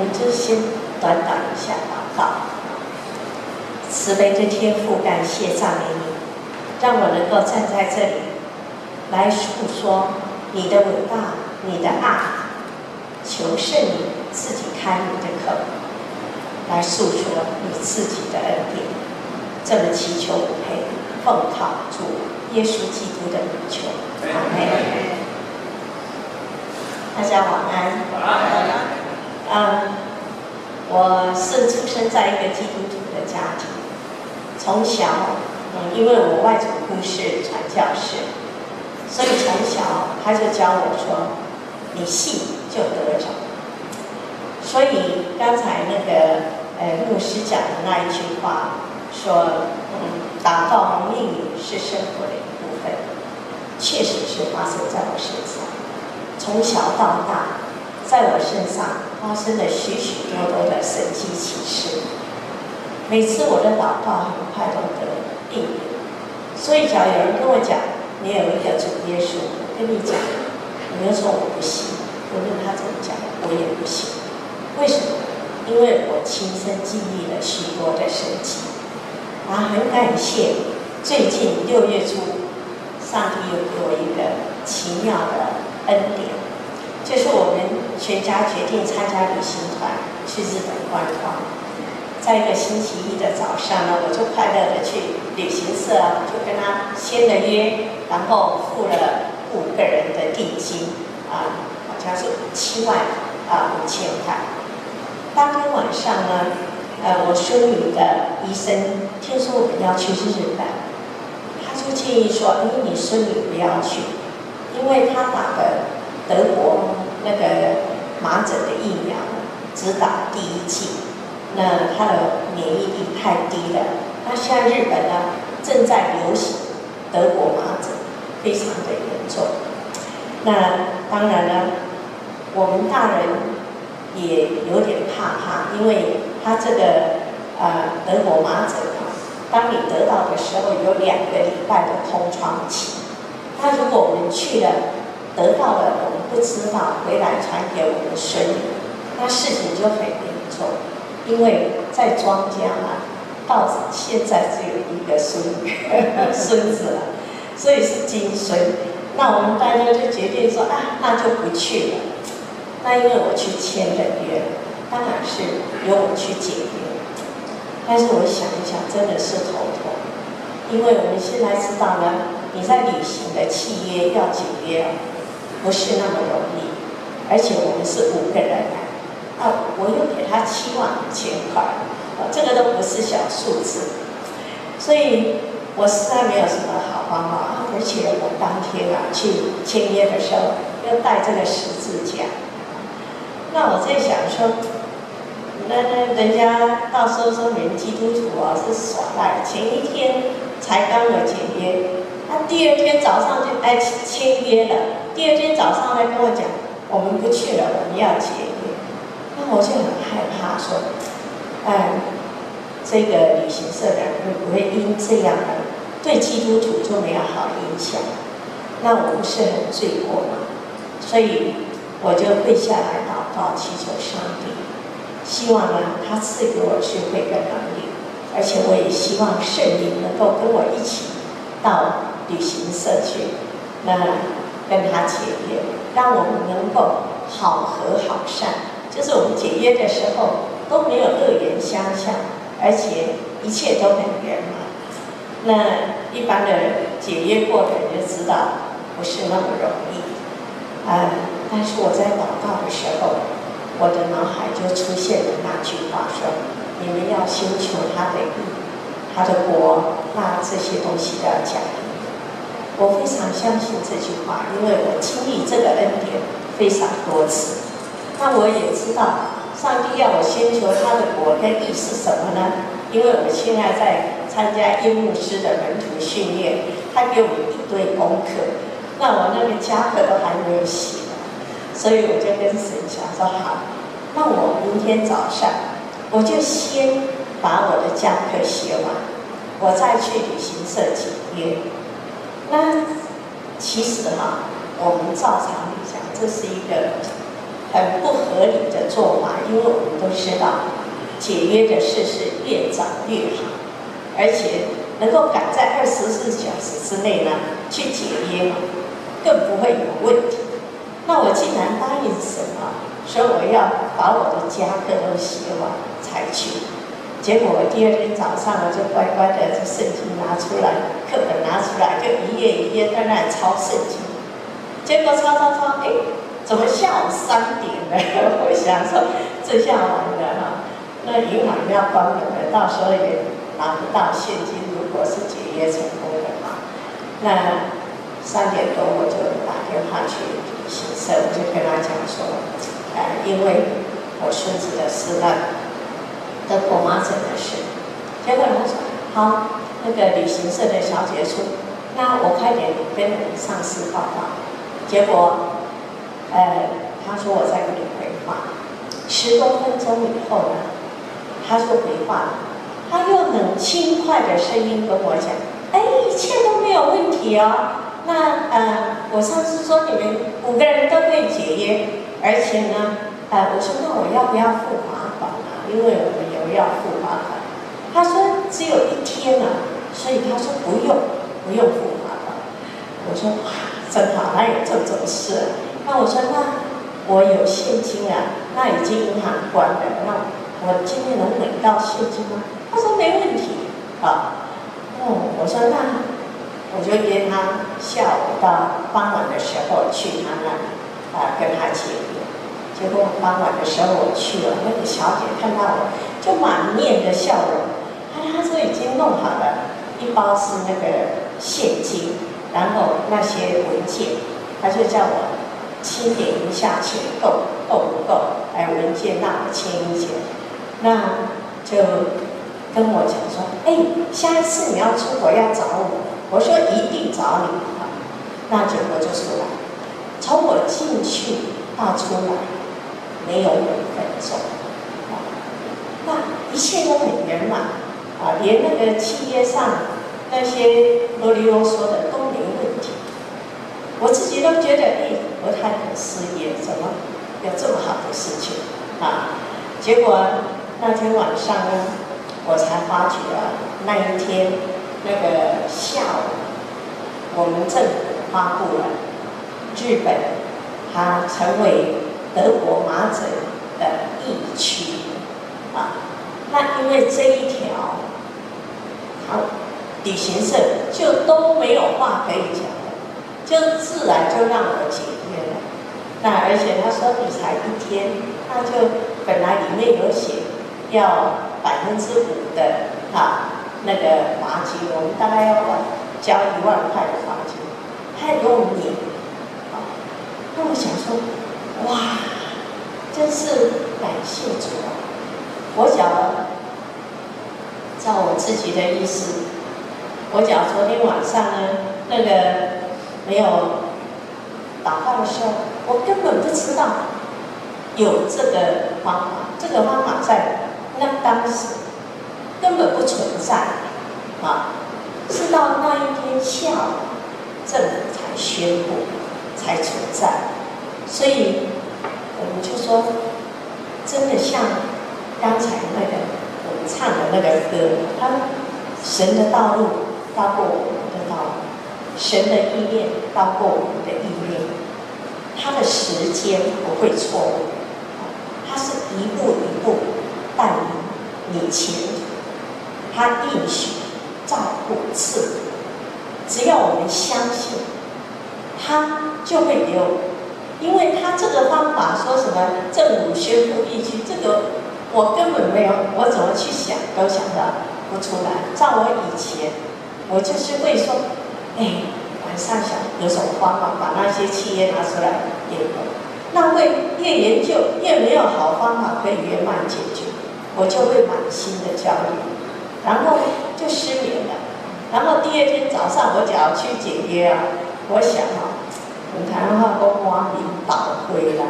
们就先短短一下祷告。慈悲的天父，感谢赞美你，让我能够站在这里来诉说你的伟大、你的爱。求圣灵自己开你的口，来诉说你自己的恩典。这么祈求不配，奉靠主耶稣基督的名求，阿门。大家晚安。晚安。嗯，我是出生在一个基督徒的家庭，从小，嗯，因为我外祖父是传教士，所以从小他就教我说：“你信。”就得着。所以刚才那个呃牧师讲的那一句话说，嗯，祷告命运是生活的一部分，确实是发生在我身上。从小到大，在我身上发生了许许多多的神迹奇事。每次我的祷告很快都得应允。所以，只要有人跟我讲，你有一个主耶稣，跟你讲，你要说我不信。无论他怎么讲，我也不信。为什么？因为我亲身经历了许多的神迹。啊，很感谢，最近六月初，上帝又给我一个奇妙的恩典，就是我全家决定参加旅行团去日本观光。在一个星期一的早上呢，我就快乐的去旅行社，就跟他签了约，然后付了五个人的定金啊。好像是七万啊五千块。当天晚上呢，呃，我孙女的医生听说我们要去日本，他就建议说：“哎，你孙女不要去，因为他打的德国那个麻疹的疫苗只打第一剂，那他的免疫力太低了。那现在日本呢正在流行德国麻疹，非常的严重。那当然呢。”我们大人也有点怕怕，因为他这个呃德国麻疹啊，当你得到的时候有两个礼拜的空窗期。那如果我们去了，得到了，不知道，回来传给我们孙女，那事情就很严重。因为在庄家嘛，到现在只有一个孙 孙子了，所以是金孙。那我们大家就决定说啊，那就不去了。那因为我去签了约，当然是由我去解约。但是我想一想，真的是头痛，因为我们现在知道呢，你在履行的契约要解约，不是那么容易，而且我们是五个人，啊，我又给他七万五千块，啊，这个都不是小数字，所以我实在没有什么好方法，而且我当天啊去签约的时候要带这个十字架。那我在想说，那那人家到时候说你们基督徒啊是耍赖，前一天才刚有解约，他第二天早上就哎签约了，第二天早上来跟我讲，我们不去了，我们要解约。那我就很害怕说，哎，这个旅行社的会不会因这样的对基督徒就没有好影响？那我不是很罪过吗？所以。我就跪下来祷告，祈求上帝，希望呢，他赐给我智慧跟能力，而且我也希望圣灵能够跟我一起到旅行社去，那跟他解约，让我们能够好合好散，就是我们解约的时候都没有恶言相向，而且一切都很圆满。那一般的解约过程就知道，不是那么容易，啊、但是我在祷告的时候，我的脑海就出现了那句话说：“你们要先求他的意，他的国，那这些东西都要加给你。”我非常相信这句话，因为我经历这个恩典非常多次。那我也知道，上帝要我先求他的国跟义是什么呢？因为我现在在参加叶牧师的门徒训练，他给我们一堆功课，那我那个家课都还没有写。所以我就跟神讲说好，那我明天早上我就先把我的家课写完，我再去旅行社解约。那其实哈，我们照常来讲，这是一个很不合理的做法，因为我们都知道，解约的事是越早越好，而且能够赶在二十四小时之内呢去解约嘛，更不会有问题。那我既然答应什么，说我要把我的家课都写完才去。结果我第二天早上我就乖乖的就圣经拿出来，课本拿出来，就一页一页在那抄圣经。结果抄抄抄，哎，怎么下午三点了？我想说这下完了哈，那银行要关门了，到时候也拿不到现金。如果是解约成功的话，那三点多我就打电话去行社，我就跟他讲说，呃，因为我孙子的事呢。得果麻疹的事，结果他说好，那个旅行社的小姐说，那我快点跟上司报告。结果，呃，他说我再给你回话。十多分钟以后呢，他说回话，他用很轻快的声音跟我讲，哎，一切都没有问题哦。那呃，我上次说你们五个人都可以解约，而且呢，呃，我说那我要不要付罚款啊？因为我们。有要付罚款，他说只有一天了，所以他说不用，不用付罚款。我说哇，真好，哪有这种事？那我说那我有现金啊，那已经银行关了，那我今天能领到现金吗？他说没问题，啊，哦，我说那我就约他下午到傍晚的时候去他那里啊，跟他解约。结果傍晚的时候我去了，那个小姐看到我，就满面的笑容。她她说已经弄好了，一包是那个现金，然后那些文件，她就叫我清点一下钱够够不够，还有文件让我签一签。那就跟我讲说，哎，下一次你要出国要找我，我说一定找你。那结果就出来，从我进去到出来。没有五分钟，啊，那一切都很圆满，啊，连那个契约上那些啰里啰嗦的都没问题，我自己都觉得，哎，不太可思议，怎么有这么好的事情啊？结果那天晚上呢，我才发觉啊，那一天那个下午，我们政府发布了日本，它成为。德国麻疹的疫区啊，那因为这一条，好，旅行社就都没有话可以讲了，就自然就让我解约了。那而且他说你才一天，他就本来里面有写要百分之五的啊那个罚金，我们大概要交一万块的罚金，太多年啊，那我想说。哇，真是感谢主啊！我讲，照我自己的意思，我讲昨天晚上呢，那个没有祷告的时候，我根本不知道有这个方法，这个方法在那当时根本不存在啊，是到那一天下午政府才宣布才存在。所以，我们就说，真的像刚才那个我们唱的那个歌，他神的道路高过我们的道路，神的意念高过我们的意念，他的时间不会错误，他是一步一步带领你前途，他应许照顾赐，只要我们相信，他就会给我。因为他这个方法说什么政府宣布疫区，这个我根本没有，我怎么去想都想到不出来。照我以前，我就是会说，哎，晚上想有什么方法把那些企业拿出来研究，那会越研究越没有好方法可以圆满解决，我就会满心的焦虑，然后就失眠了。然后第二天早上我就要去解约啊，我想啊。台湾话讲光明倒回来，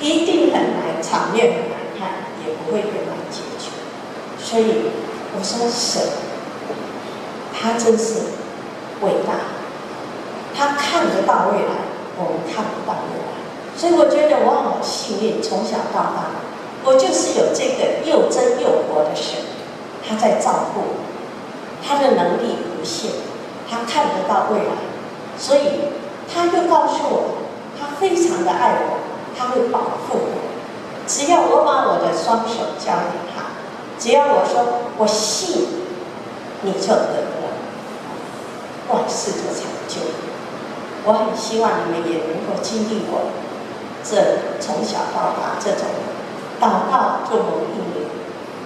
一定很难，场面很难看，也不会圆满解决。所以我说神，他真是伟大，他看得到未来，我们看不到未来。所以我觉得我好幸运，从小到大，我就是有这个又真又活的神，他在照顾，他的能力无限，他看得到未来，所以他又告诉我，他非常的爱我，他会保护我，只要我把我的双手交给他，只要我说我信，你就得了，万事就成就。我很希望你们也能够经历过。这从小到大这种祷告就能应允，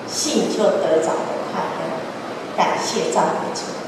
信就得着的快乐，感谢赞美主。